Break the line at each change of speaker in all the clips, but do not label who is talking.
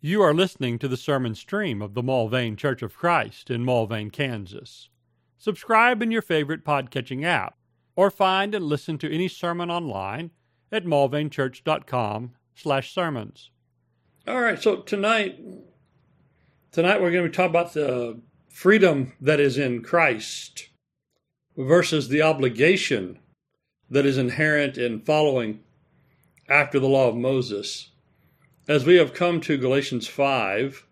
You are listening to the sermon stream of the Mulvane Church of Christ in Mulvane, Kansas. Subscribe in your favorite podcatching app, or find and listen to any sermon online at mulvanechurch.com slash sermons. All right, so tonight, tonight we're going to be talk about the freedom that is in Christ versus the obligation that is inherent in following after the law of Moses. As we have come to Galatians 5,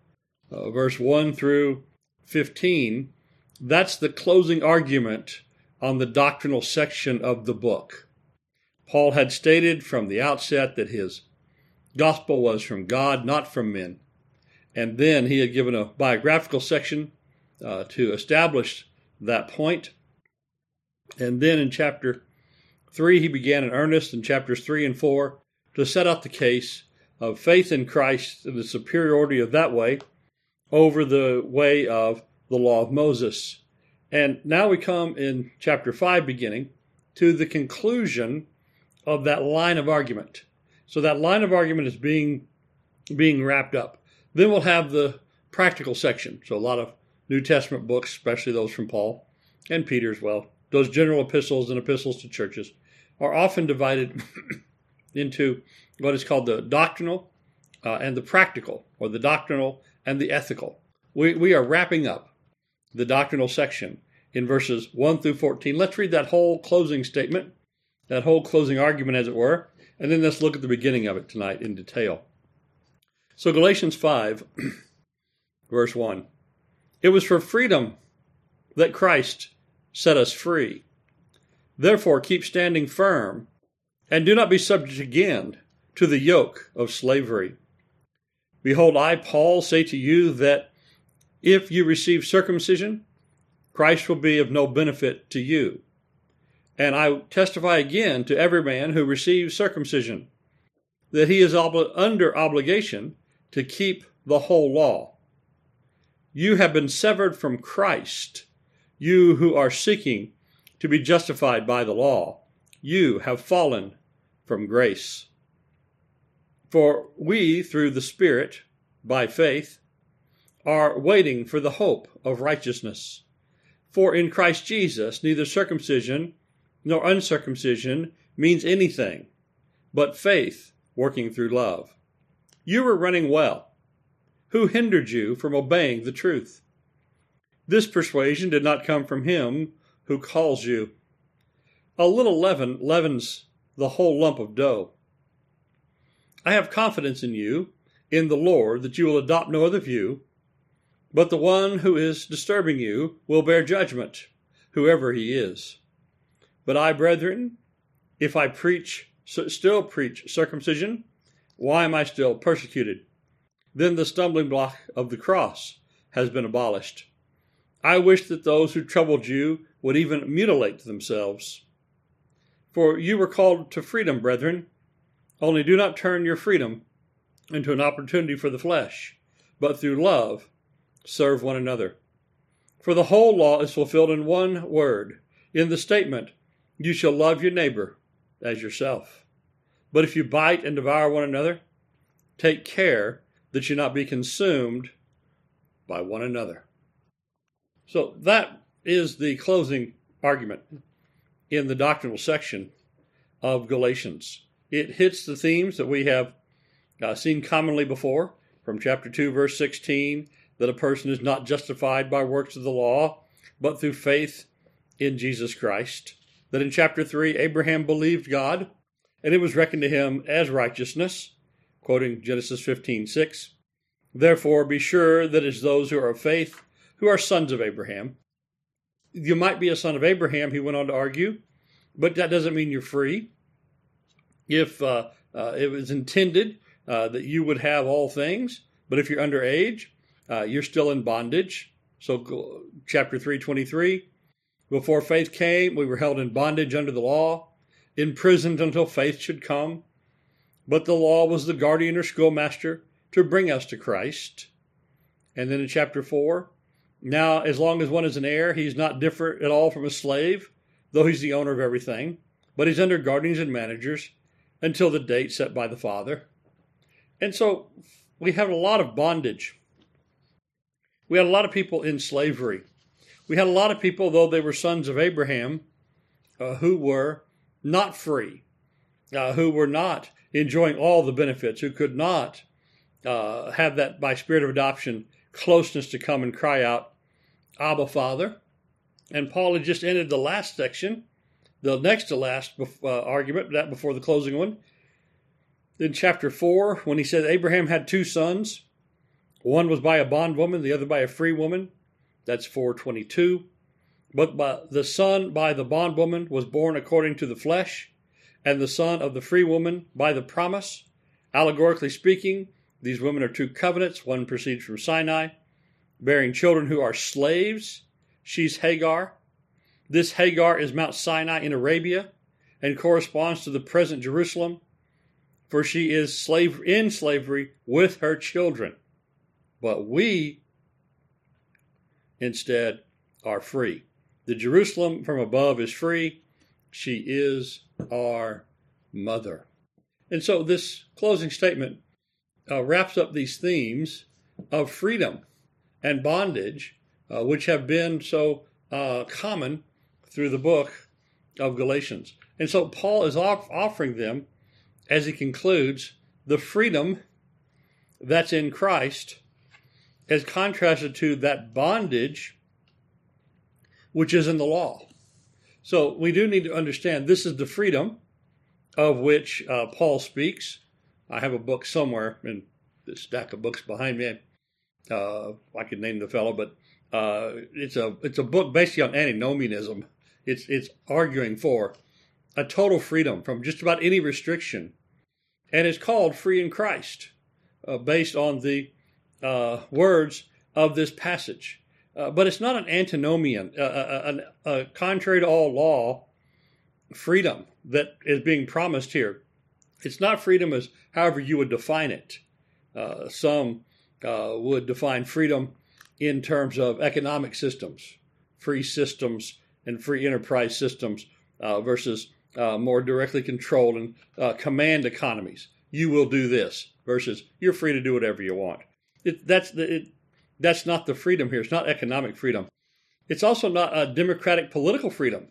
uh, verse 1 through 15, that's the closing argument on the doctrinal section of the book. Paul had stated from the outset that his gospel was from God, not from men. And then he had given a biographical section uh, to establish that point. And then in chapter 3, he began in earnest in chapters 3 and 4 to set out the case of faith in Christ and the superiority of that way over the way of the law of Moses. And now we come in chapter 5 beginning to the conclusion of that line of argument. So that line of argument is being being wrapped up. Then we'll have the practical section. So a lot of New Testament books, especially those from Paul and Peter as well, those general epistles and epistles to churches, are often divided into what is called the doctrinal uh, and the practical, or the doctrinal and the ethical. We, we are wrapping up the doctrinal section in verses 1 through 14. Let's read that whole closing statement, that whole closing argument, as it were, and then let's look at the beginning of it tonight in detail. So, Galatians 5, verse 1. It was for freedom that Christ set us free. Therefore, keep standing firm and do not be subject again to the yoke of slavery. Behold, I, Paul, say to you that if you receive circumcision, Christ will be of no benefit to you. And I testify again to every man who receives circumcision that he is under obligation to keep the whole law. You have been severed from Christ, you who are seeking to be justified by the law. You have fallen from grace. For we, through the Spirit, by faith, are waiting for the hope of righteousness. For in Christ Jesus, neither circumcision nor uncircumcision means anything, but faith working through love. You were running well who hindered you from obeying the truth? This persuasion did not come from him who calls you. A little leaven leavens the whole lump of dough. I have confidence in you, in the Lord, that you will adopt no other view, but the one who is disturbing you will bear judgment, whoever he is. But I, brethren, if I preach, still preach circumcision, why am I still persecuted? then the stumbling block of the cross has been abolished. I wish that those who troubled you would even mutilate themselves. For you were called to freedom, brethren. Only do not turn your freedom into an opportunity for the flesh, but through love serve one another. For the whole law is fulfilled in one word, in the statement, You shall love your neighbor as yourself. But if you bite and devour one another, take care that you not be consumed by one another. So that is the closing argument in the doctrinal section of Galatians. It hits the themes that we have uh, seen commonly before from chapter 2, verse 16, that a person is not justified by works of the law, but through faith in Jesus Christ. That in chapter 3, Abraham believed God, and it was reckoned to him as righteousness quoting Genesis 15 6. Therefore, be sure that it's those who are of faith who are sons of Abraham. You might be a son of Abraham, he went on to argue, but that doesn't mean you're free. If uh, uh, it was intended uh, that you would have all things, but if you're underage, uh, you're still in bondage. So, chapter 323 Before faith came, we were held in bondage under the law, imprisoned until faith should come. But the law was the guardian or schoolmaster to bring us to Christ. And then in chapter 4, now as long as one is an heir, he's not different at all from a slave, though he's the owner of everything, but he's under guardians and managers until the date set by the Father. And so we had a lot of bondage. We had a lot of people in slavery. We had a lot of people, though they were sons of Abraham, uh, who were not free, uh, who were not enjoying all the benefits, who could not uh, have that by spirit of adoption closeness to come and cry out, Abba, Father. And Paul had just ended the last section, the next to last uh, argument, that before the closing one. In chapter 4, when he said Abraham had two sons, one was by a bondwoman, the other by a free woman. That's 422. But by the son by the bondwoman was born according to the flesh, and the son of the free woman by the promise. Allegorically speaking, these women are two covenants. One proceeds from Sinai, bearing children who are slaves. She's Hagar. This Hagar is Mount Sinai in Arabia and corresponds to the present Jerusalem, for she is slave in slavery with her children. But we instead are free. The Jerusalem from above is free. She is our mother. And so this closing statement uh, wraps up these themes of freedom and bondage, uh, which have been so uh, common through the book of Galatians. And so Paul is off- offering them, as he concludes, the freedom that's in Christ as contrasted to that bondage which is in the law. So we do need to understand this is the freedom of which uh, Paul speaks. I have a book somewhere in the stack of books behind me. Uh, I could name the fellow, but uh, it's a it's a book basically on antinomianism. It's it's arguing for a total freedom from just about any restriction, and it's called "Free in Christ," uh, based on the uh, words of this passage. Uh, but it's not an antinomian, uh, uh, contrary to all law, freedom that is being promised here. It's not freedom as however you would define it. Uh, some uh, would define freedom in terms of economic systems, free systems and free enterprise systems uh, versus more directly controlled and command economies. You will do this versus you're free to do whatever you want. It, that's the, it, that's not the freedom here. It's not economic freedom. It's also not a democratic political freedom.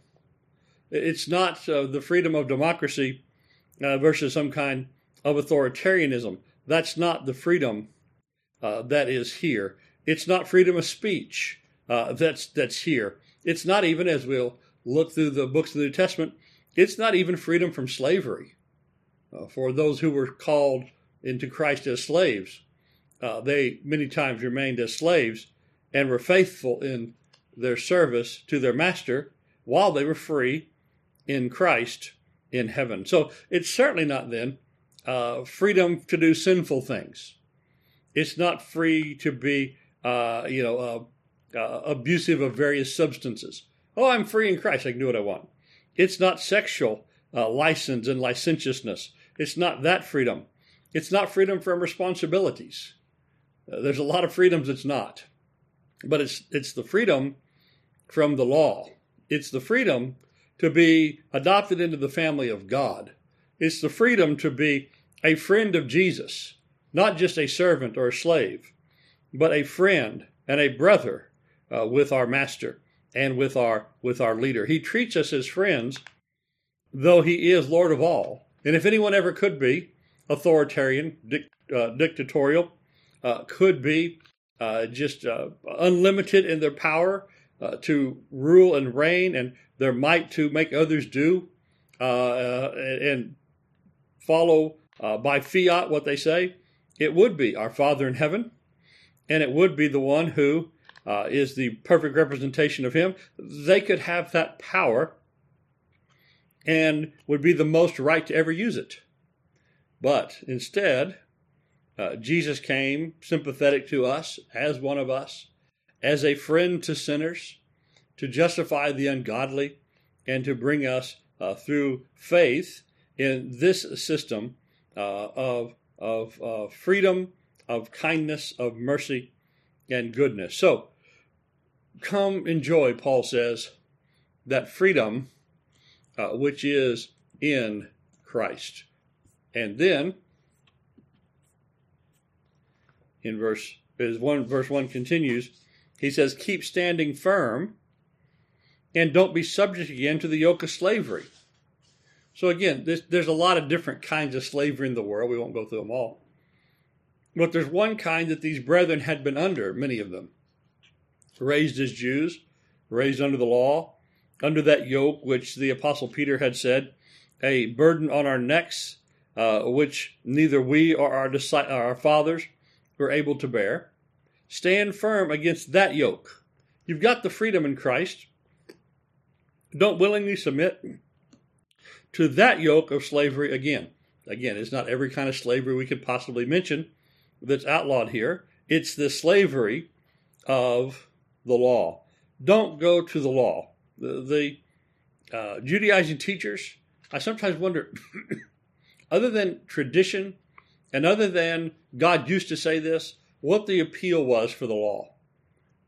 It's not uh, the freedom of democracy uh, versus some kind of authoritarianism. That's not the freedom uh, that is here. It's not freedom of speech uh, that's that's here. It's not even, as we'll look through the books of the New Testament, it's not even freedom from slavery uh, for those who were called into Christ as slaves uh, they many times remained as slaves and were faithful in their service to their master while they were free in Christ in heaven. So it's certainly not then uh, freedom to do sinful things. It's not free to be, uh, you know, uh, uh, abusive of various substances. Oh, I'm free in Christ. I can do what I want. It's not sexual uh, license and licentiousness. It's not that freedom. It's not freedom from responsibilities. Uh, there's a lot of freedoms it's not, but it's it's the freedom from the law. It's the freedom to be adopted into the family of God. It's the freedom to be a friend of Jesus, not just a servant or a slave, but a friend and a brother uh, with our master and with our with our leader. He treats us as friends, though he is Lord of all. And if anyone ever could be authoritarian, dic- uh, dictatorial, uh, could be uh, just uh, unlimited in their power uh, to rule and reign and their might to make others do uh, and follow by fiat what they say, it would be our Father in heaven, and it would be the one who is the perfect representation of Him. They could have that power and would be the most right to ever use it. But instead, uh, Jesus came sympathetic to us as one of us, as a friend to sinners, to justify the ungodly, and to bring us uh, through faith in this system uh, of, of uh, freedom, of kindness, of mercy, and goodness. So, come enjoy, Paul says, that freedom uh, which is in Christ. And then in verse as one verse one continues, he says, "Keep standing firm, and don't be subject again to the yoke of slavery." So again, this, there's a lot of different kinds of slavery in the world. We won't go through them all, but there's one kind that these brethren had been under, many of them, raised as Jews, raised under the law, under that yoke which the apostle Peter had said, a burden on our necks, uh, which neither we or our, our fathers were able to bear. Stand firm against that yoke. You've got the freedom in Christ. Don't willingly submit to that yoke of slavery again. Again, it's not every kind of slavery we could possibly mention that's outlawed here. It's the slavery of the law. Don't go to the law. The, the uh, Judaizing teachers, I sometimes wonder, other than tradition and other than God used to say this, what the appeal was for the law.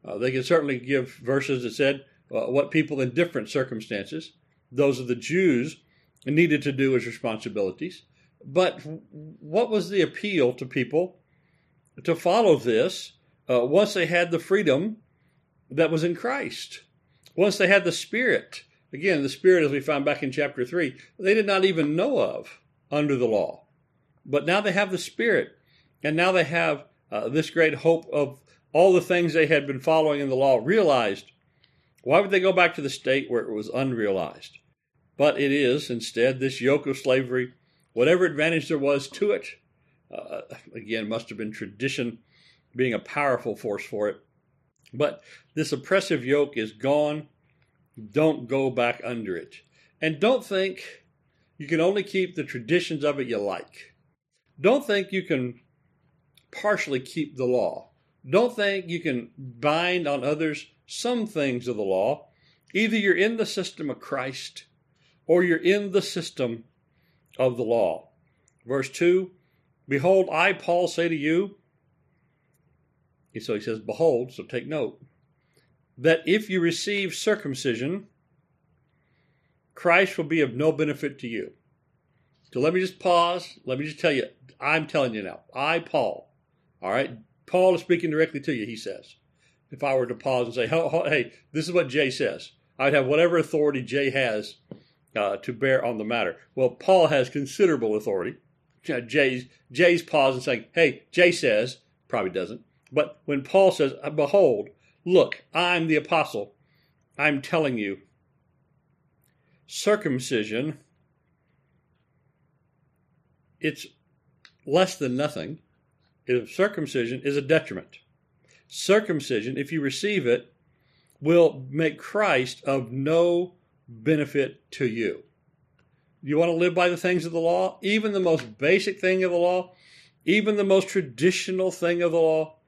Uh, they can certainly give verses that said uh, what people in different circumstances, those of the Jews, needed to do as responsibilities. But what was the appeal to people to follow this uh, once they had the freedom that was in Christ? Once they had the Spirit, again, the Spirit, as we found back in chapter 3, they did not even know of under the law. But now they have the Spirit, and now they have uh, this great hope of all the things they had been following in the law realized. Why would they go back to the state where it was unrealized? But it is, instead, this yoke of slavery, whatever advantage there was to it, uh, again, must have been tradition being a powerful force for it. But this oppressive yoke is gone. Don't go back under it. And don't think you can only keep the traditions of it you like. Don't think you can partially keep the law. Don't think you can bind on others some things of the law. Either you're in the system of Christ or you're in the system of the law. Verse 2 Behold, I, Paul, say to you, so he says, Behold, so take note, that if you receive circumcision, Christ will be of no benefit to you. So let me just pause. Let me just tell you, I'm telling you now, I, Paul, all right, Paul is speaking directly to you, he says. If I were to pause and say, hey, this is what Jay says, I'd have whatever authority Jay has uh, to bear on the matter. Well, Paul has considerable authority. Jay's, Jay's pause and saying, hey, Jay says, probably doesn't. But when Paul says, Behold, look, I'm the apostle, I'm telling you, circumcision, it's less than nothing. Circumcision is a detriment. Circumcision, if you receive it, will make Christ of no benefit to you. You want to live by the things of the law? Even the most basic thing of the law, even the most traditional thing of the law,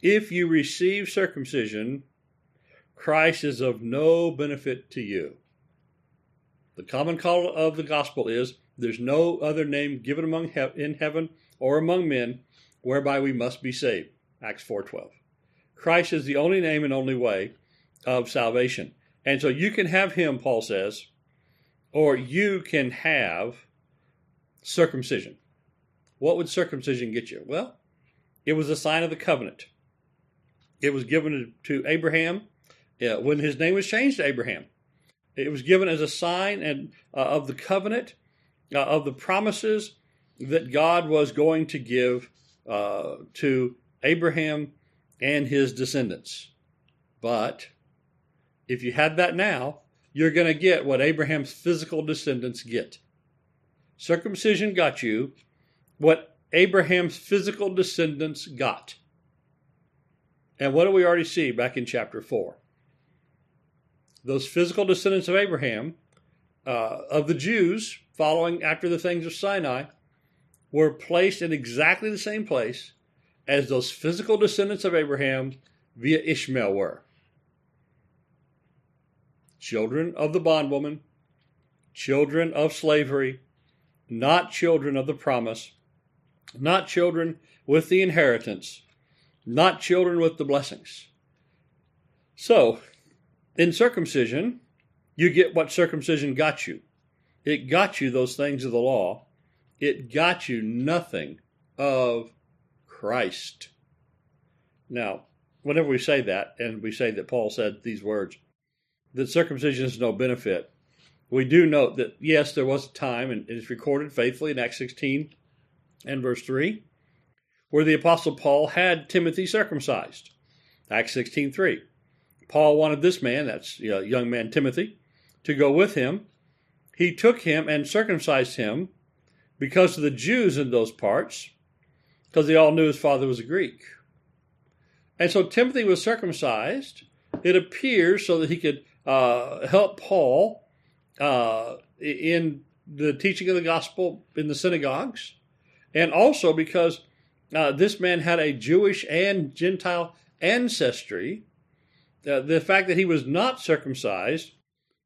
if you receive circumcision, Christ is of no benefit to you. The common call of the gospel is there's no other name given among he- in heaven or among men whereby we must be saved. Acts 4:12. Christ is the only name and only way of salvation. And so you can have him, Paul says, or you can have circumcision. What would circumcision get you? Well, it was a sign of the covenant. It was given to Abraham uh, when his name was changed to Abraham. It was given as a sign and uh, of the covenant, uh, of the promises that God was going to give uh, to Abraham and his descendants. But if you had that now, you're going to get what Abraham's physical descendants get. Circumcision got you what Abraham's physical descendants got. And what do we already see back in chapter 4? Those physical descendants of Abraham, uh, of the Jews, following after the things of Sinai, were placed in exactly the same place as those physical descendants of Abraham via Ishmael were. Children of the bondwoman, children of slavery, not children of the promise, not children with the inheritance, not children with the blessings. So, in circumcision, you get what circumcision got you. It got you those things of the law. It got you nothing of Christ. Now, whenever we say that, and we say that Paul said these words, that circumcision is no benefit, we do note that, yes, there was a time, and it is recorded faithfully in Acts 16 and verse 3, where the Apostle Paul had Timothy circumcised. Acts 16 3. Paul wanted this man, that's young man Timothy, to go with him. He took him and circumcised him because of the Jews in those parts, because they all knew his father was a Greek. And so Timothy was circumcised, it appears, so that he could uh, help Paul uh, in the teaching of the gospel in the synagogues, and also because uh, this man had a Jewish and Gentile ancestry. The fact that he was not circumcised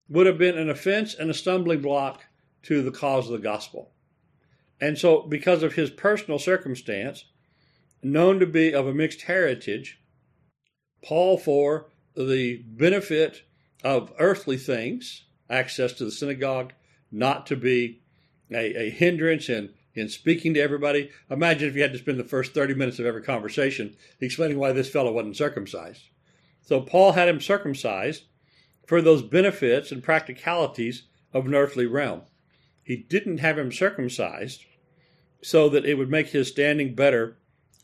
would have been an offense and a stumbling block to the cause of the gospel. And so, because of his personal circumstance, known to be of a mixed heritage, Paul, for the benefit of earthly things, access to the synagogue, not to be a, a hindrance in, in speaking to everybody. Imagine if you had to spend the first 30 minutes of every conversation explaining why this fellow wasn't circumcised. So Paul had him circumcised for those benefits and practicalities of an earthly realm. He didn't have him circumcised so that it would make his standing better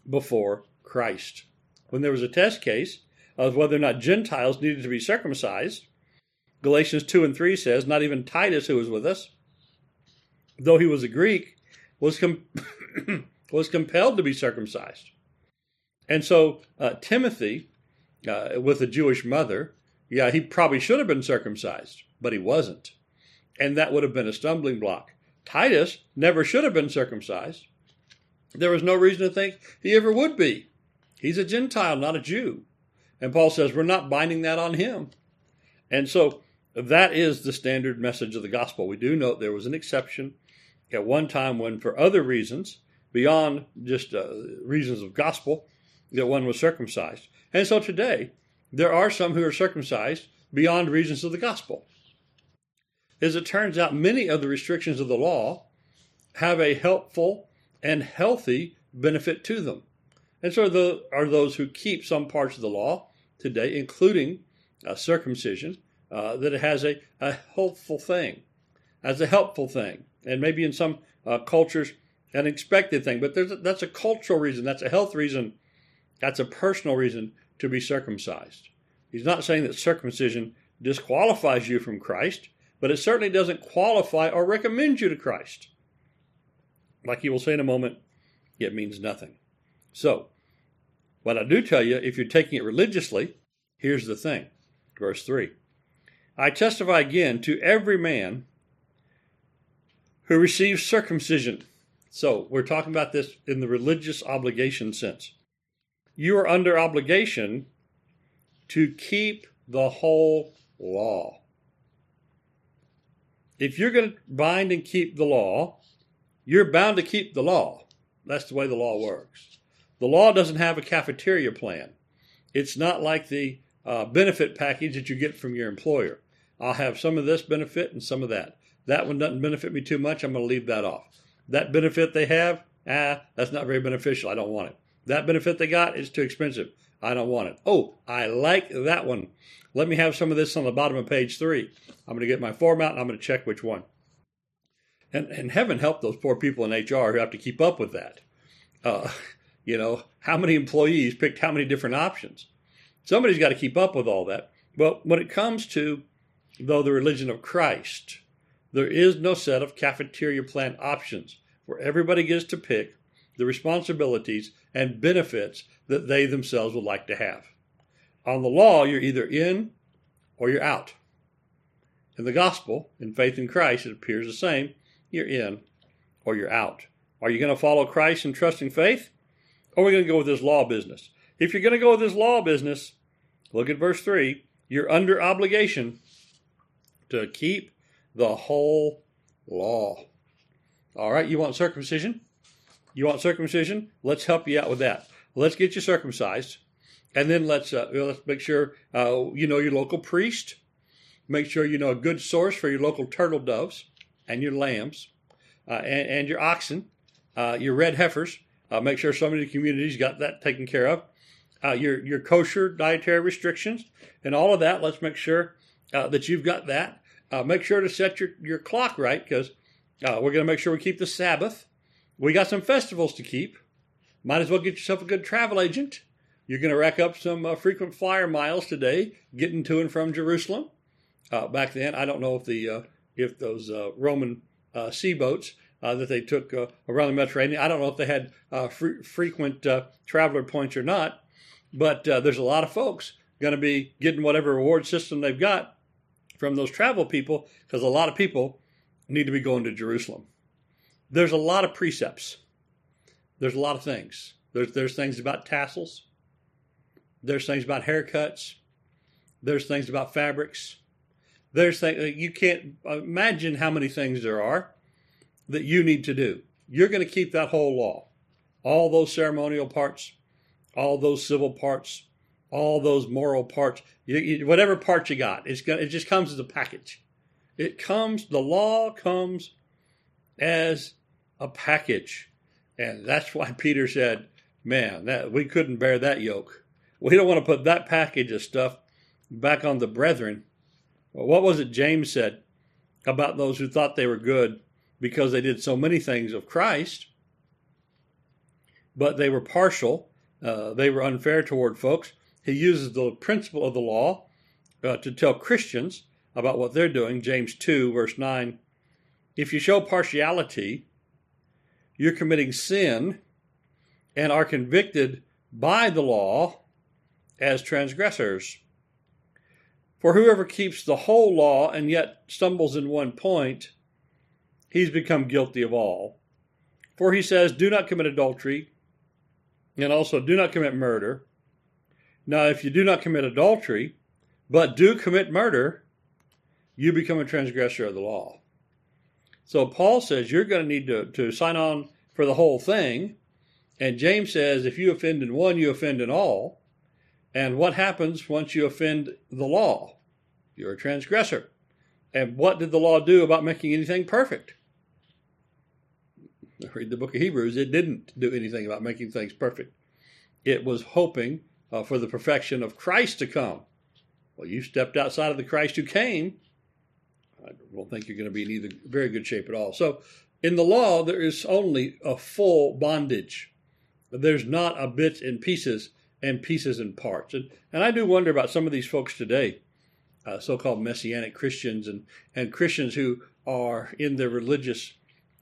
before Christ. When there was a test case of whether or not Gentiles needed to be circumcised, Galatians 2 and 3 says, Not even Titus, who was with us, though he was a Greek, was, com- was compelled to be circumcised. And so uh, Timothy, uh, with a Jewish mother, yeah, he probably should have been circumcised, but he wasn't. And that would have been a stumbling block. Titus never should have been circumcised. There was no reason to think he ever would be. He's a Gentile, not a Jew. And Paul says we're not binding that on him. And so that is the standard message of the gospel. We do note there was an exception at one time when, for other reasons, beyond just uh, reasons of gospel, that one was circumcised. And so today, there are some who are circumcised beyond reasons of the gospel. As it turns out, many of the restrictions of the law have a helpful and healthy benefit to them. And so there are those who keep some parts of the law today, including uh, circumcision, uh, that it has a, a helpful thing, as a helpful thing. And maybe in some uh, cultures, an expected thing. But a, that's a cultural reason, that's a health reason, that's a personal reason to be circumcised. He's not saying that circumcision disqualifies you from Christ, but it certainly doesn't qualify or recommend you to Christ. Like he will say in a moment, it means nothing. So, what I do tell you, if you're taking it religiously, here's the thing. Verse 3 I testify again to every man who receives circumcision. So, we're talking about this in the religious obligation sense. You are under obligation to keep the whole law. If you're going to bind and keep the law, you're bound to keep the law. That's the way the law works. The law doesn't have a cafeteria plan. It's not like the uh, benefit package that you get from your employer. I'll have some of this benefit and some of that. That one doesn't benefit me too much. I'm going to leave that off. That benefit they have, ah, that's not very beneficial. I don't want it. That benefit they got is too expensive. I don't want it. Oh, I like that one. Let me have some of this on the bottom of page three. I'm going to get my form out and I'm going to check which one. And, and heaven help those poor people in HR who have to keep up with that. Uh, you know, how many employees picked how many different options? Somebody's got to keep up with all that. But when it comes to, though, the religion of Christ, there is no set of cafeteria plan options where everybody gets to pick the responsibilities and benefits that they themselves would like to have. On the law, you're either in or you're out. In the gospel, in faith in Christ, it appears the same. You're in or you're out. Are you going to follow Christ and trust in faith? Or are we going to go with this law business? If you're going to go with this law business, look at verse 3. You're under obligation to keep the whole law. All right, you want circumcision? You want circumcision? Let's help you out with that. Let's get you circumcised, and then let's uh, let's make sure uh, you know your local priest. Make sure you know a good source for your local turtle doves and your lambs, uh, and, and, your oxen, uh, your red heifers. Uh, make sure somebody in the community's got that taken care of. uh, your your kosher dietary restrictions and all of that. Let's make sure that you've got that. Make sure to set your, your clock right because we're going to make sure we keep the Sabbath. We got some festivals to keep. Might as well get yourself a good travel agent. You're going to rack up some uh, frequent flyer miles today, getting to and from Jerusalem. Uh, back then, I don't know if the uh, if those uh, Roman uh, sea boats uh, that they took around the Mediterranean, I don't know if they had fr- frequent traveler points or not. But there's a lot of folks going to be getting whatever reward system they've got from those travel people because a lot of people need to be going to Jerusalem. There's a lot of precepts. There's a lot of things. There's there's things about tassels. There's things about haircuts. There's things about fabrics. There's things uh, you can't imagine how many things there are that you need to do. You're going to keep that whole law, all those ceremonial parts, all those civil parts, all those moral parts, you, you, whatever part you got. It's going it just comes as a package. It comes. The law comes as a package, and that's why Peter said, "Man, that we couldn't bear that yoke." We don't want to put that package of stuff back on the brethren. Well, what was it James said about those who thought they were good because they did so many things of Christ, but they were partial, uh, they were unfair toward folks? He uses the principle of the law uh, to tell Christians about what they're doing. James 2, verse 9. If you show partiality, you're committing sin and are convicted by the law as transgressors. For whoever keeps the whole law and yet stumbles in one point, he's become guilty of all. For he says, Do not commit adultery, and also do not commit murder. Now, if you do not commit adultery, but do commit murder, you become a transgressor of the law. So Paul says you're going to need to, to sign on for the whole thing. And James says if you offend in one, you offend in all. And what happens once you offend the law? You're a transgressor. And what did the law do about making anything perfect? Read the book of Hebrews. It didn't do anything about making things perfect. It was hoping uh, for the perfection of Christ to come. Well, you stepped outside of the Christ who came. I don't think you're going to be in either very good shape at all. So, in the law, there is only a full bondage. There's not a bit and pieces and pieces and parts. And, and I do wonder about some of these folks today, uh, so called Messianic Christians and, and Christians who are in their religious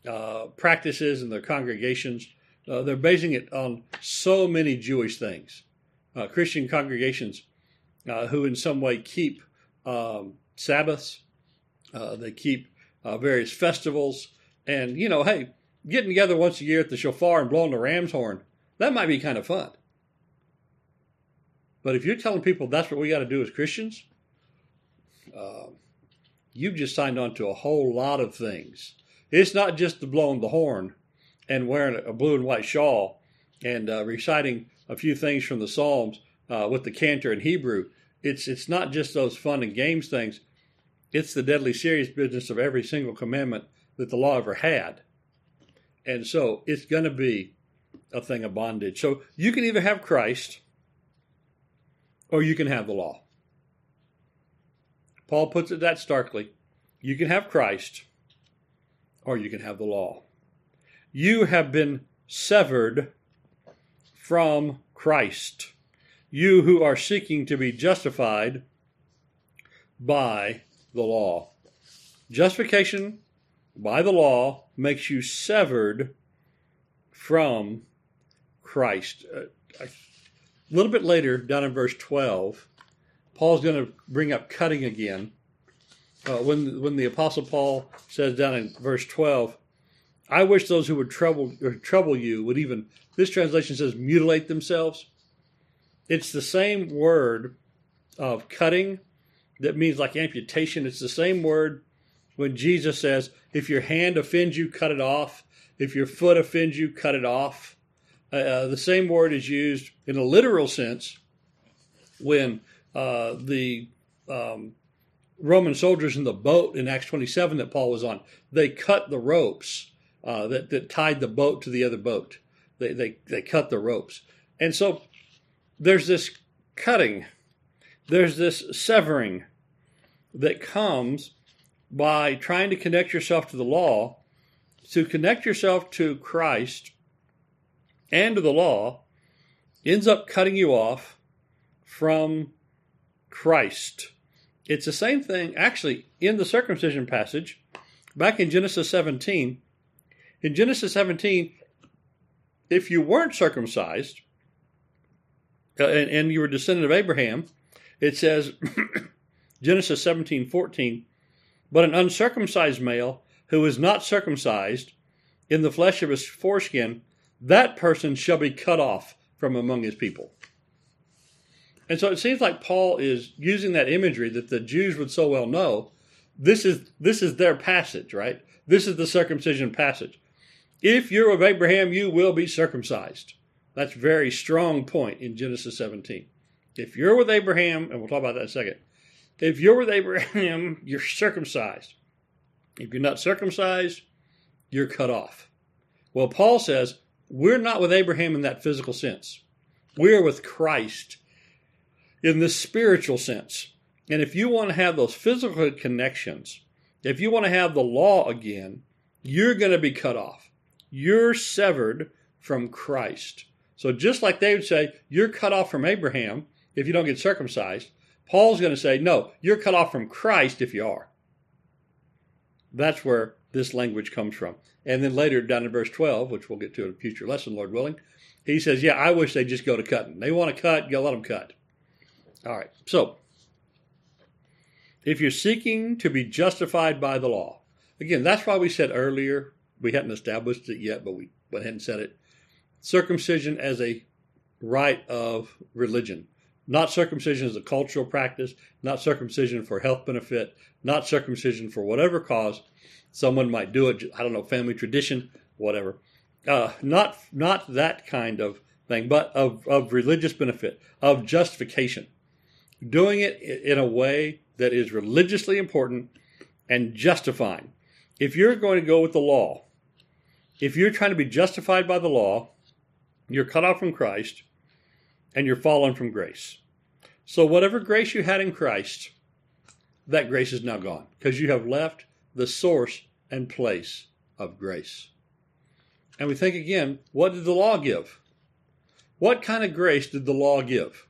uh, practices and their congregations. Uh, they're basing it on so many Jewish things. Uh, Christian congregations uh, who, in some way, keep um, Sabbaths, uh, they keep various festivals, and you know, hey, getting together once a year at the shofar and blowing the ram's horn, that might be kind of fun. But if you're telling people that's what we got to do as Christians, uh, you've just signed on to a whole lot of things. It's not just the blowing the horn and wearing a blue and white shawl and uh, reciting a few things from the Psalms uh, with the cantor in Hebrew. It's it's not just those fun and games things. It's the deadly serious business of every single commandment that the law ever had. And so it's going to be a thing of bondage. So you can either have Christ or you can have the law. Paul puts it that starkly. You can have Christ or you can have the law. You have been severed from Christ. You who are seeking to be justified by the law. Justification by the law makes you severed from Christ. Uh, a little bit later, down in verse 12, Paul's going to bring up cutting again. Uh, when, when the Apostle Paul says down in verse 12, I wish those who would trouble, trouble you would even, this translation says mutilate themselves. It's the same word of cutting that means like amputation. It's the same word when Jesus says, if your hand offends you, cut it off. If your foot offends you, cut it off. Uh, uh, the same word is used in a literal sense when uh, the um, Roman soldiers in the boat in Acts 27 that Paul was on, they cut the ropes uh, that, that tied the boat to the other boat. They, they, they cut the ropes. And so there's this cutting, there's this severing that comes by trying to connect yourself to the law. To connect yourself to Christ and the law ends up cutting you off from Christ. It's the same thing, actually, in the circumcision passage, back in Genesis 17. In Genesis 17, if you weren't circumcised uh, and, and you were descendant of Abraham, it says, Genesis 17 14, but an uncircumcised male who is not circumcised in the flesh of his foreskin, that person shall be cut off from among his people. And so it seems like Paul is using that imagery that the Jews would so well know. This is this is their passage, right? This is the circumcision passage. If you're of Abraham, you will be circumcised. That's a very strong point in Genesis 17. If you're with Abraham, and we'll talk about that in a second. If you're with Abraham, you're circumcised. If you're not circumcised, you're cut off. Well, Paul says we're not with Abraham in that physical sense. We're with Christ in the spiritual sense. And if you want to have those physical connections, if you want to have the law again, you're going to be cut off. You're severed from Christ. So just like they would say, you're cut off from Abraham if you don't get circumcised, Paul's going to say, no, you're cut off from Christ if you are. That's where this language comes from. And then later down in verse 12, which we'll get to in a future lesson, Lord willing, he says, yeah, I wish they'd just go to cutting. They want to cut, go let them cut. All right. So, if you're seeking to be justified by the law, again, that's why we said earlier, we hadn't established it yet, but we went ahead and said it. Circumcision as a rite of religion, not circumcision as a cultural practice, not circumcision for health benefit, not circumcision for whatever cause someone might do it. I don't know, family tradition, whatever. Uh, not not that kind of thing, but of, of religious benefit, of justification doing it in a way that is religiously important and justifying. If you're going to go with the law, if you're trying to be justified by the law, you're cut off from Christ and you're fallen from grace. So, whatever grace you had in Christ, that grace is now gone because you have left the source and place of grace. And we think again, what did the law give? What kind of grace did the law give?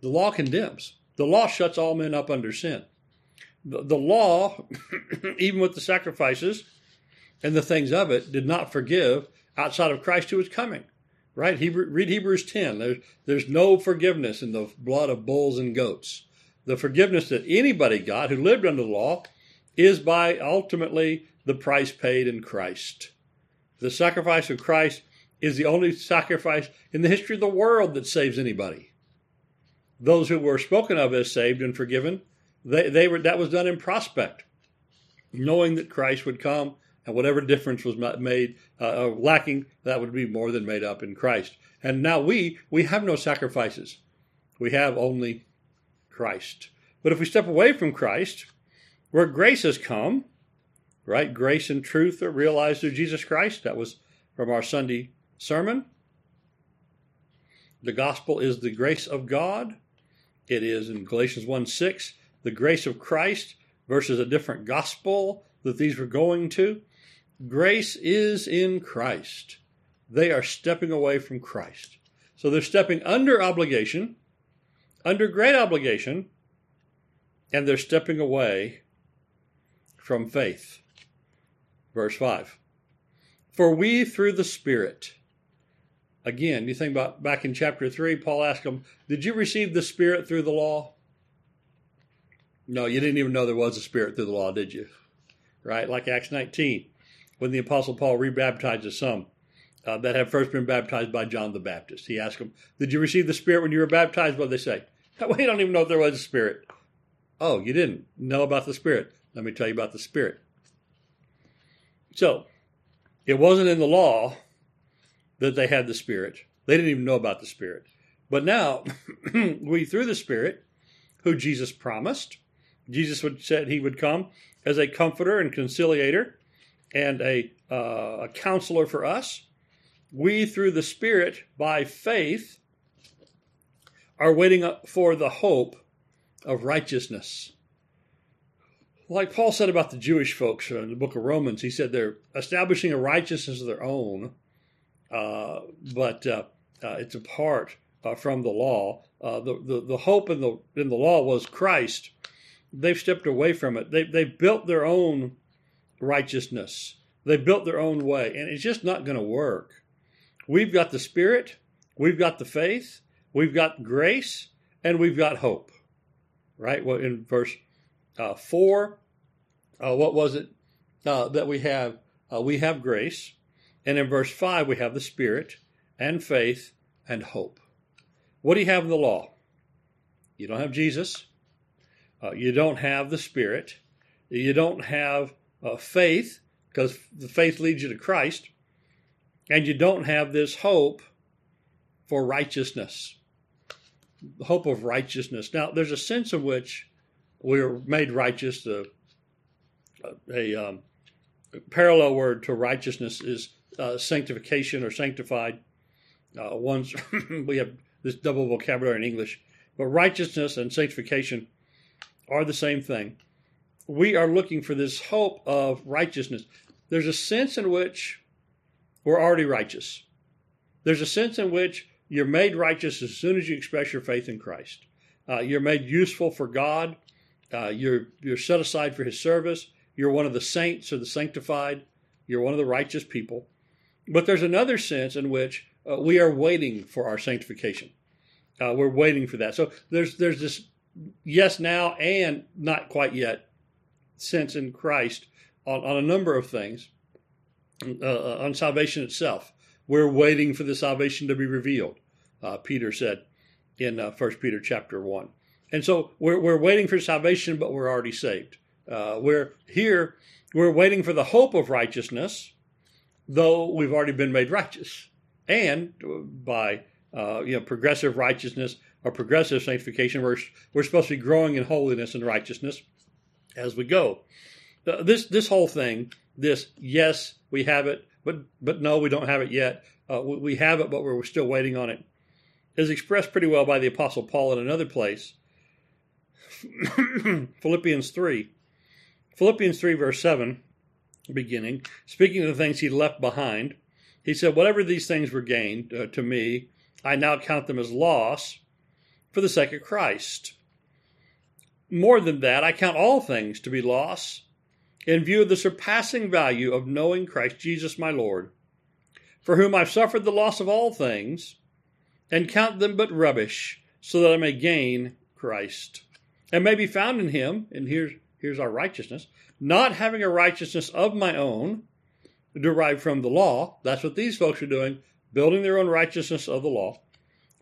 The law condemns. The law shuts all men up under sin. The, the law, even with the sacrifices and the things of it, did not forgive outside of Christ who is coming. Right? Hebrew, read Hebrews 10. There's, there's no forgiveness in the blood of bulls and goats. The forgiveness that anybody got who lived under the law is by ultimately the price paid in Christ. The sacrifice of Christ is the only sacrifice in the history of the world that saves anybody those who were spoken of as saved and forgiven, they, they were that was done in prospect, knowing that Christ would come and whatever difference was made uh, lacking, that would be more than made up in Christ. And now we we have no sacrifices, we have only Christ. But if we step away from Christ, where grace has come, right? Grace and truth are realized through Jesus Christ. That was from our Sunday sermon. The gospel is the grace of God it is in Galatians 1 6, the grace of Christ versus a different gospel that these were going to. Grace is in Christ. They are stepping away from Christ. So they're stepping under obligation, under great obligation, and they're stepping away from faith. Verse 5 For we through the Spirit, Again, you think about back in chapter 3, Paul asked them, Did you receive the Spirit through the law? No, you didn't even know there was a Spirit through the law, did you? Right? Like Acts 19, when the Apostle Paul rebaptizes some uh, that had first been baptized by John the Baptist. He asks them, Did you receive the Spirit when you were baptized? What they say? We don't even know if there was a Spirit. Oh, you didn't know about the Spirit. Let me tell you about the Spirit. So, it wasn't in the law that they had the Spirit. They didn't even know about the Spirit. But now, we, through the Spirit, who Jesus promised, Jesus would, said he would come as a comforter and conciliator and a, uh, a counselor for us.
we through the Spirit by faith are waiting for the hope of righteousness. Like Paul said about the Jewish folks in the book of Romans, he said they're establishing a righteousness of their own, uh, but uh, uh, it's apart uh, from the law. Uh, the, the, the hope in the in the law was Christ. They've stepped away from it. They they've built their own righteousness. They built their own way, and it's just not going to work. We've got the Spirit, we've got the faith, we've got grace, and we've got hope. Right? Well, in verse uh, four, uh, what was it uh, that we have? Uh, we have grace, and in verse five we have the Spirit and faith and hope. What do you have in the law? You don't have Jesus. Uh, you don't have the Spirit. You don't have uh, faith because the faith leads you to Christ. And you don't have this hope for righteousness. The hope of righteousness. Now, there's a sense in which we're made righteous. A, um, parallel word to righteousness is uh, sanctification or sanctified. Uh, once we have this double vocabulary in English, but righteousness and sanctification are the same thing. We are looking for this hope of righteousness. There's a sense in which we're already righteous. There's a sense in which you're made righteous as soon as you express your faith in Christ. Uh, you're made useful for God. Uh, you're you're set aside for His service. You're one of the saints or the sanctified. You're one of the righteous people. But there's another sense in which uh, we are waiting for our sanctification. Uh, we're waiting for that. So there's there's this yes now and not quite yet sense in Christ on, on a number of things. Uh, uh on salvation itself, we're waiting for the salvation to be revealed. Uh, Peter said in uh, First Peter chapter one. And so we're, we're waiting for salvation, but we're already saved. Uh, we're here, we're waiting for the hope of righteousness, though we've already been made righteous. And by uh, you know progressive righteousness or progressive sanctification, we're, we're supposed to be growing in holiness and righteousness as we go. Uh, this this whole thing, this yes we have it, but but no we don't have it yet. Uh, we, we have it, but we're still waiting on it. Is expressed pretty well by the Apostle Paul in another place Philippians 3. Philippians 3, verse 7, beginning, speaking of the things he left behind, he said, Whatever these things were gained uh, to me, I now count them as loss for the sake of Christ. More than that, I count all things to be loss in view of the surpassing value of knowing Christ Jesus my Lord, for whom I've suffered the loss of all things, and count them but rubbish, so that I may gain Christ and may be found in him, and here's, here's our righteousness, not having a righteousness of my own derived from the law. That's what these folks are doing, building their own righteousness of the law,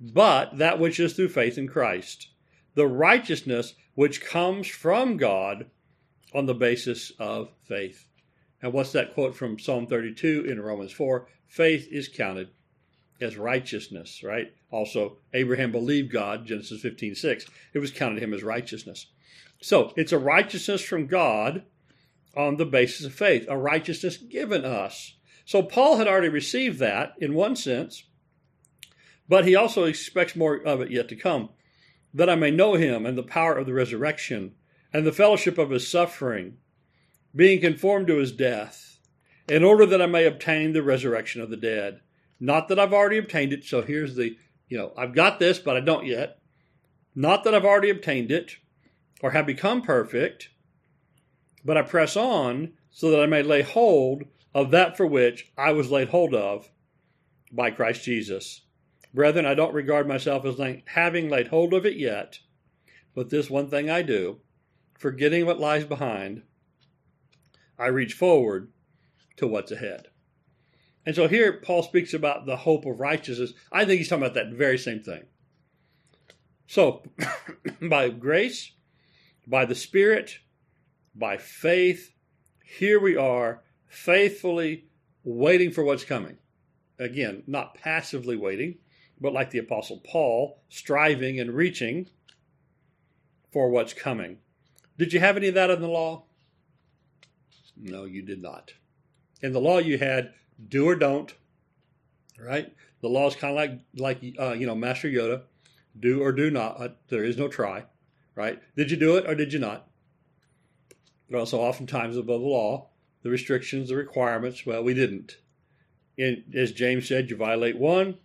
but that which is through faith in Christ. The righteousness which comes from God on the basis of faith. And what's that quote from Psalm 32 in Romans 4? Faith is counted as righteousness, right? Also, Abraham believed God, Genesis 15 6. It was counted him as righteousness. So it's a righteousness from God on the basis of faith, a righteousness given us. So Paul had already received that in one sense, but he also expects more of it yet to come. That I may know him and the power of the resurrection and the fellowship of his suffering, being conformed to his death, in order that I may obtain the resurrection of the dead. Not that I've already obtained it. So here's the, you know, I've got this, but I don't yet. Not that I've already obtained it or have become perfect, but I press on so that I may lay hold of that for which I was laid hold of by Christ Jesus. Brethren, I don't regard myself as having laid hold of it yet, but this one thing I do, forgetting what lies behind, I reach forward to what's ahead. And so here Paul speaks about the hope of righteousness. I think he's talking about that very same thing. So, by grace, by the Spirit, by faith, here we are faithfully waiting for what's coming. Again, not passively waiting, but like the Apostle Paul, striving and reaching for what's coming. Did you have any of that in the law? No, you did not. In the law, you had do or don't, right? The law is kind of like like uh, you know Master Yoda, do or do not. Uh, there is no try, right? Did you do it or did you not? But also, oftentimes above the law, the restrictions, the requirements. Well, we didn't. And as James said, you violate one,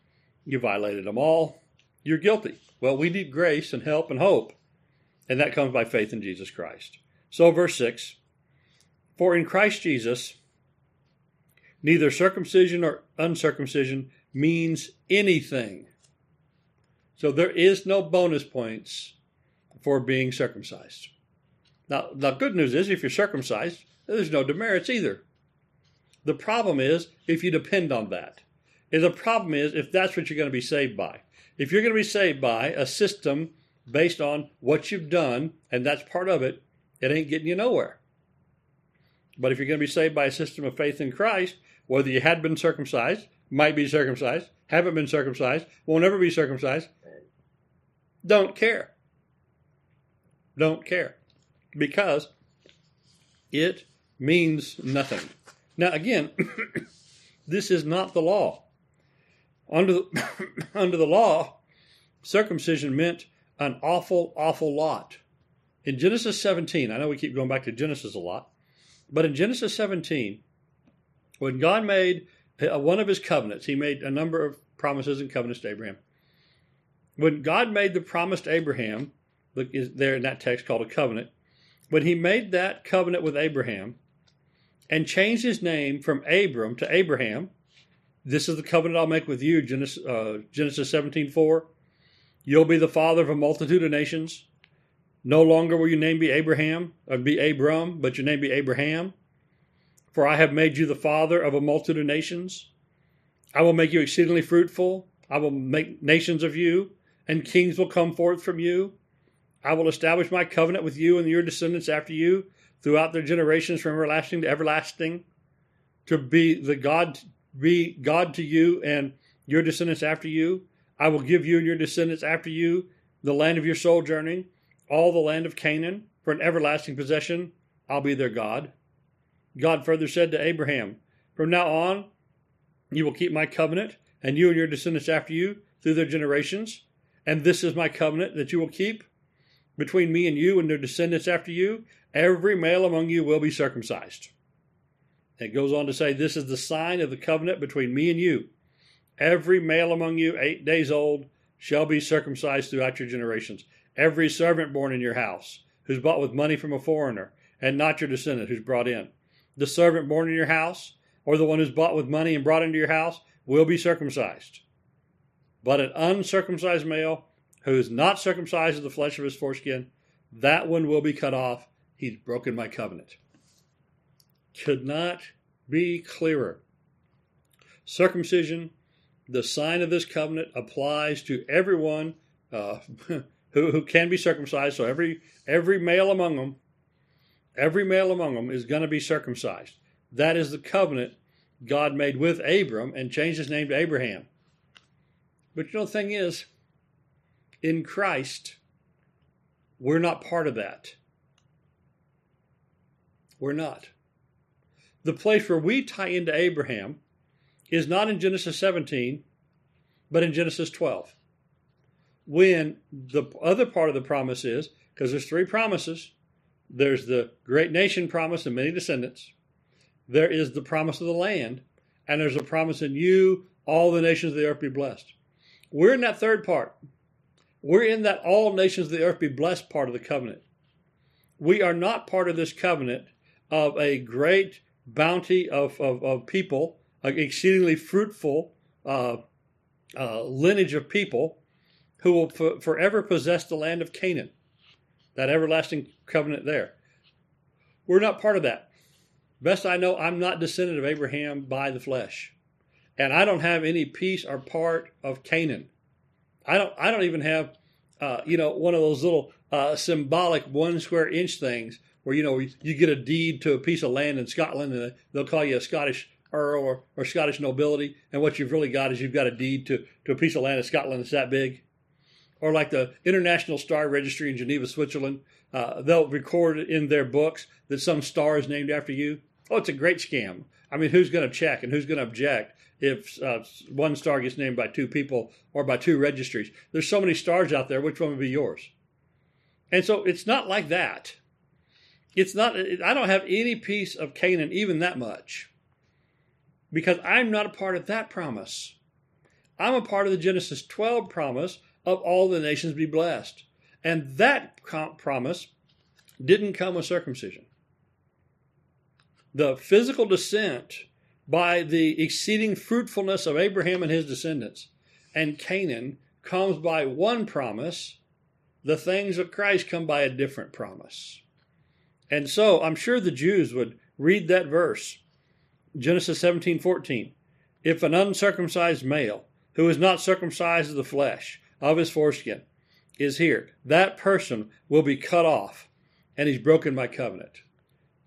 you violated them all. You're guilty. Well, we need grace and help and hope, and that comes by faith in Jesus Christ. So, verse six: For in Christ Jesus Neither circumcision or uncircumcision means anything. So there is no bonus points for being circumcised. Now, the good news is if you're circumcised, there's no demerits either. The problem is if you depend on that. And the problem is if that's what you're going to be saved by. If you're going to be saved by a system based on what you've done, and that's part of it, it ain't getting you nowhere. But if you're going to be saved by a system of faith in Christ, whether you had been circumcised, might be circumcised, haven't been circumcised, won't ever be circumcised, don't care. Don't care. Because it means nothing. Now, again, this is not the law. Under the, under the law, circumcision meant an awful, awful lot. In Genesis 17, I know we keep going back to Genesis a lot, but in Genesis 17, when God made uh, one of his covenants, he made a number of promises and covenants to Abraham. When God made the promise to Abraham, look is there in that text called a covenant, when he made that covenant with Abraham and changed his name from Abram to Abraham, this is the covenant I'll make with you, Genesis, uh, Genesis 17 4. You'll be the father of a multitude of nations. No longer will your name be Abraham, or be Abram, but your name be Abraham. For I have made you the father of a multitude of nations. I will make you exceedingly fruitful. I will make nations of you, and kings will come forth from you. I will establish my covenant with you and your descendants after you throughout their generations from everlasting to everlasting, to be the God be God to you and your descendants after you. I will give you and your descendants after you the land of your sojourning, all the land of Canaan, for an everlasting possession. I'll be their God. God further said to Abraham, From now on, you will keep my covenant, and you and your descendants after you through their generations. And this is my covenant that you will keep between me and you and their descendants after you. Every male among you will be circumcised. It goes on to say, This is the sign of the covenant between me and you. Every male among you, eight days old, shall be circumcised throughout your generations. Every servant born in your house, who's bought with money from a foreigner, and not your descendant who's brought in the servant born in your house, or the one who's bought with money and brought into your house, will be circumcised. But an uncircumcised male who is not circumcised of the flesh of his foreskin, that one will be cut off. He's broken my covenant. Could not be clearer. Circumcision, the sign of this covenant, applies to everyone uh, who, who can be circumcised. So every every male among them Every male among them is going to be circumcised. That is the covenant God made with Abram and changed his name to Abraham. But you know, the thing is, in Christ, we're not part of that. We're not. The place where we tie into Abraham is not in Genesis 17, but in Genesis 12. When the other part of the promise is, because there's three promises there's the great nation promise and many descendants. There is the promise of the land, and there's a promise in you, all the nations of the earth be blessed. We're in that third part. We're in that all nations of the earth be blessed part of the covenant. We are not part of this covenant of a great bounty of, of, of people, an exceedingly fruitful uh, uh, lineage of people who will forever possess the land of Canaan that everlasting covenant there. We're not part of that. Best I know, I'm not descendant of Abraham by the flesh. And I don't have any piece or part of Canaan. I don't I don't even have uh, you know, one of those little uh, symbolic one square inch things where you know you get a deed to a piece of land in Scotland and they'll call you a Scottish earl or, or Scottish nobility, and what you've really got is you've got a deed to, to a piece of land in Scotland that's that big or like the International Star Registry in Geneva, Switzerland. Uh, they'll record in their books that some star is named after you. Oh, it's a great scam. I mean, who's going to check and who's going to object? if uh, one star gets named by two people or by two registries. There's so many stars out there. Which one would be yours? And so it's not like that. It's not. I don't have any piece of Canaan, even that much, because I'm not a part of that promise. I'm a part of the Genesis 12 promise of all the nations be blessed, and that promise didn't come with circumcision. The physical descent by the exceeding fruitfulness of Abraham and his descendants and Canaan comes by one promise. The things of Christ come by a different promise. And so I'm sure the Jews would read that verse, Genesis 17 14. If an uncircumcised male who is not circumcised of the flesh of his foreskin is here, that person will be cut off and he's broken my covenant.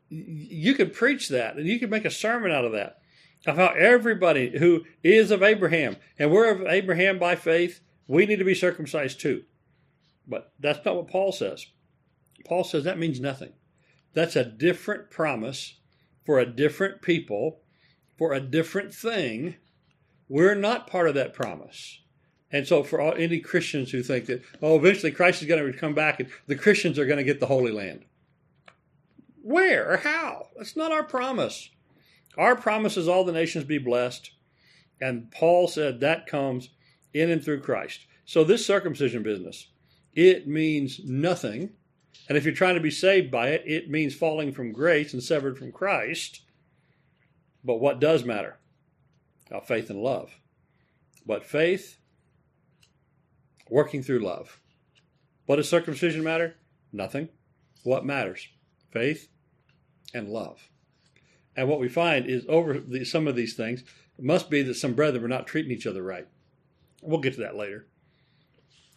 You could preach that and you could make a sermon out of that of how everybody who is of Abraham, and we're of Abraham by faith, we need to be circumcised too. But that's not what Paul says. Paul says that means nothing. That's a different promise for a different people, for a different thing. We're not part of that promise. And so, for all, any Christians who think that, oh, eventually Christ is going to come back and the Christians are going to get the Holy Land. Where how? That's not our promise. Our promise is all the nations be blessed. And Paul said that comes in and through Christ. So this circumcision business, it means nothing. And if you're trying to be saved by it, it means falling from grace and severed from Christ. But what does matter? Our faith and love. But faith, working through love. What does circumcision matter? Nothing. What matters? Faith and love. And what we find is over the, some of these things, it must be that some brethren were not treating each other right. We'll get to that later.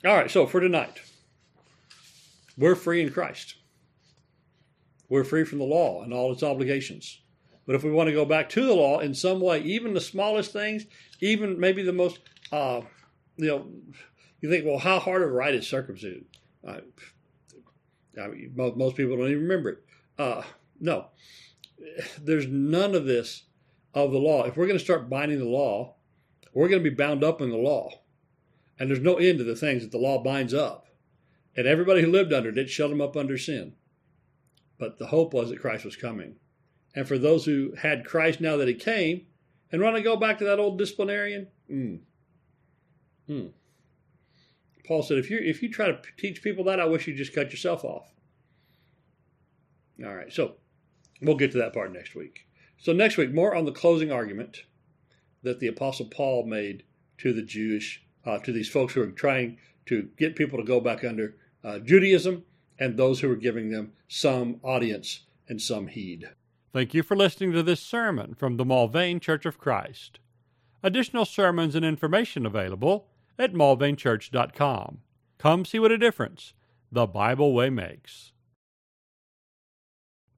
All right, so for tonight, we're free in Christ. We're free from the law and all its obligations. But if we want to go back to the law in some way, even the smallest things, even maybe the most, uh, you know, you think, well, how hard of a rite is circumcision? Uh, I mean, most, most people don't even remember it. Uh, no, there's none of this of the law. If we're going to start binding the law, we're going to be bound up in the law. And there's no end to the things that the law binds up. And everybody who lived under it, it shut them up under sin. But the hope was that Christ was coming. And for those who had Christ now that he came and want to go back to that old disciplinarian, mm, mm. Paul said, if you if you try to teach people that, I wish you just cut yourself off. All right, so We'll get to that part next week. So, next week, more on the closing argument that the Apostle Paul made to the Jewish, uh, to these folks who are trying to get people to go back under uh, Judaism and those who are giving them some audience and some heed.
Thank you for listening to this sermon from the Mulvane Church of Christ. Additional sermons and information available at mulvanechurch.com. Come see what a difference the Bible way makes.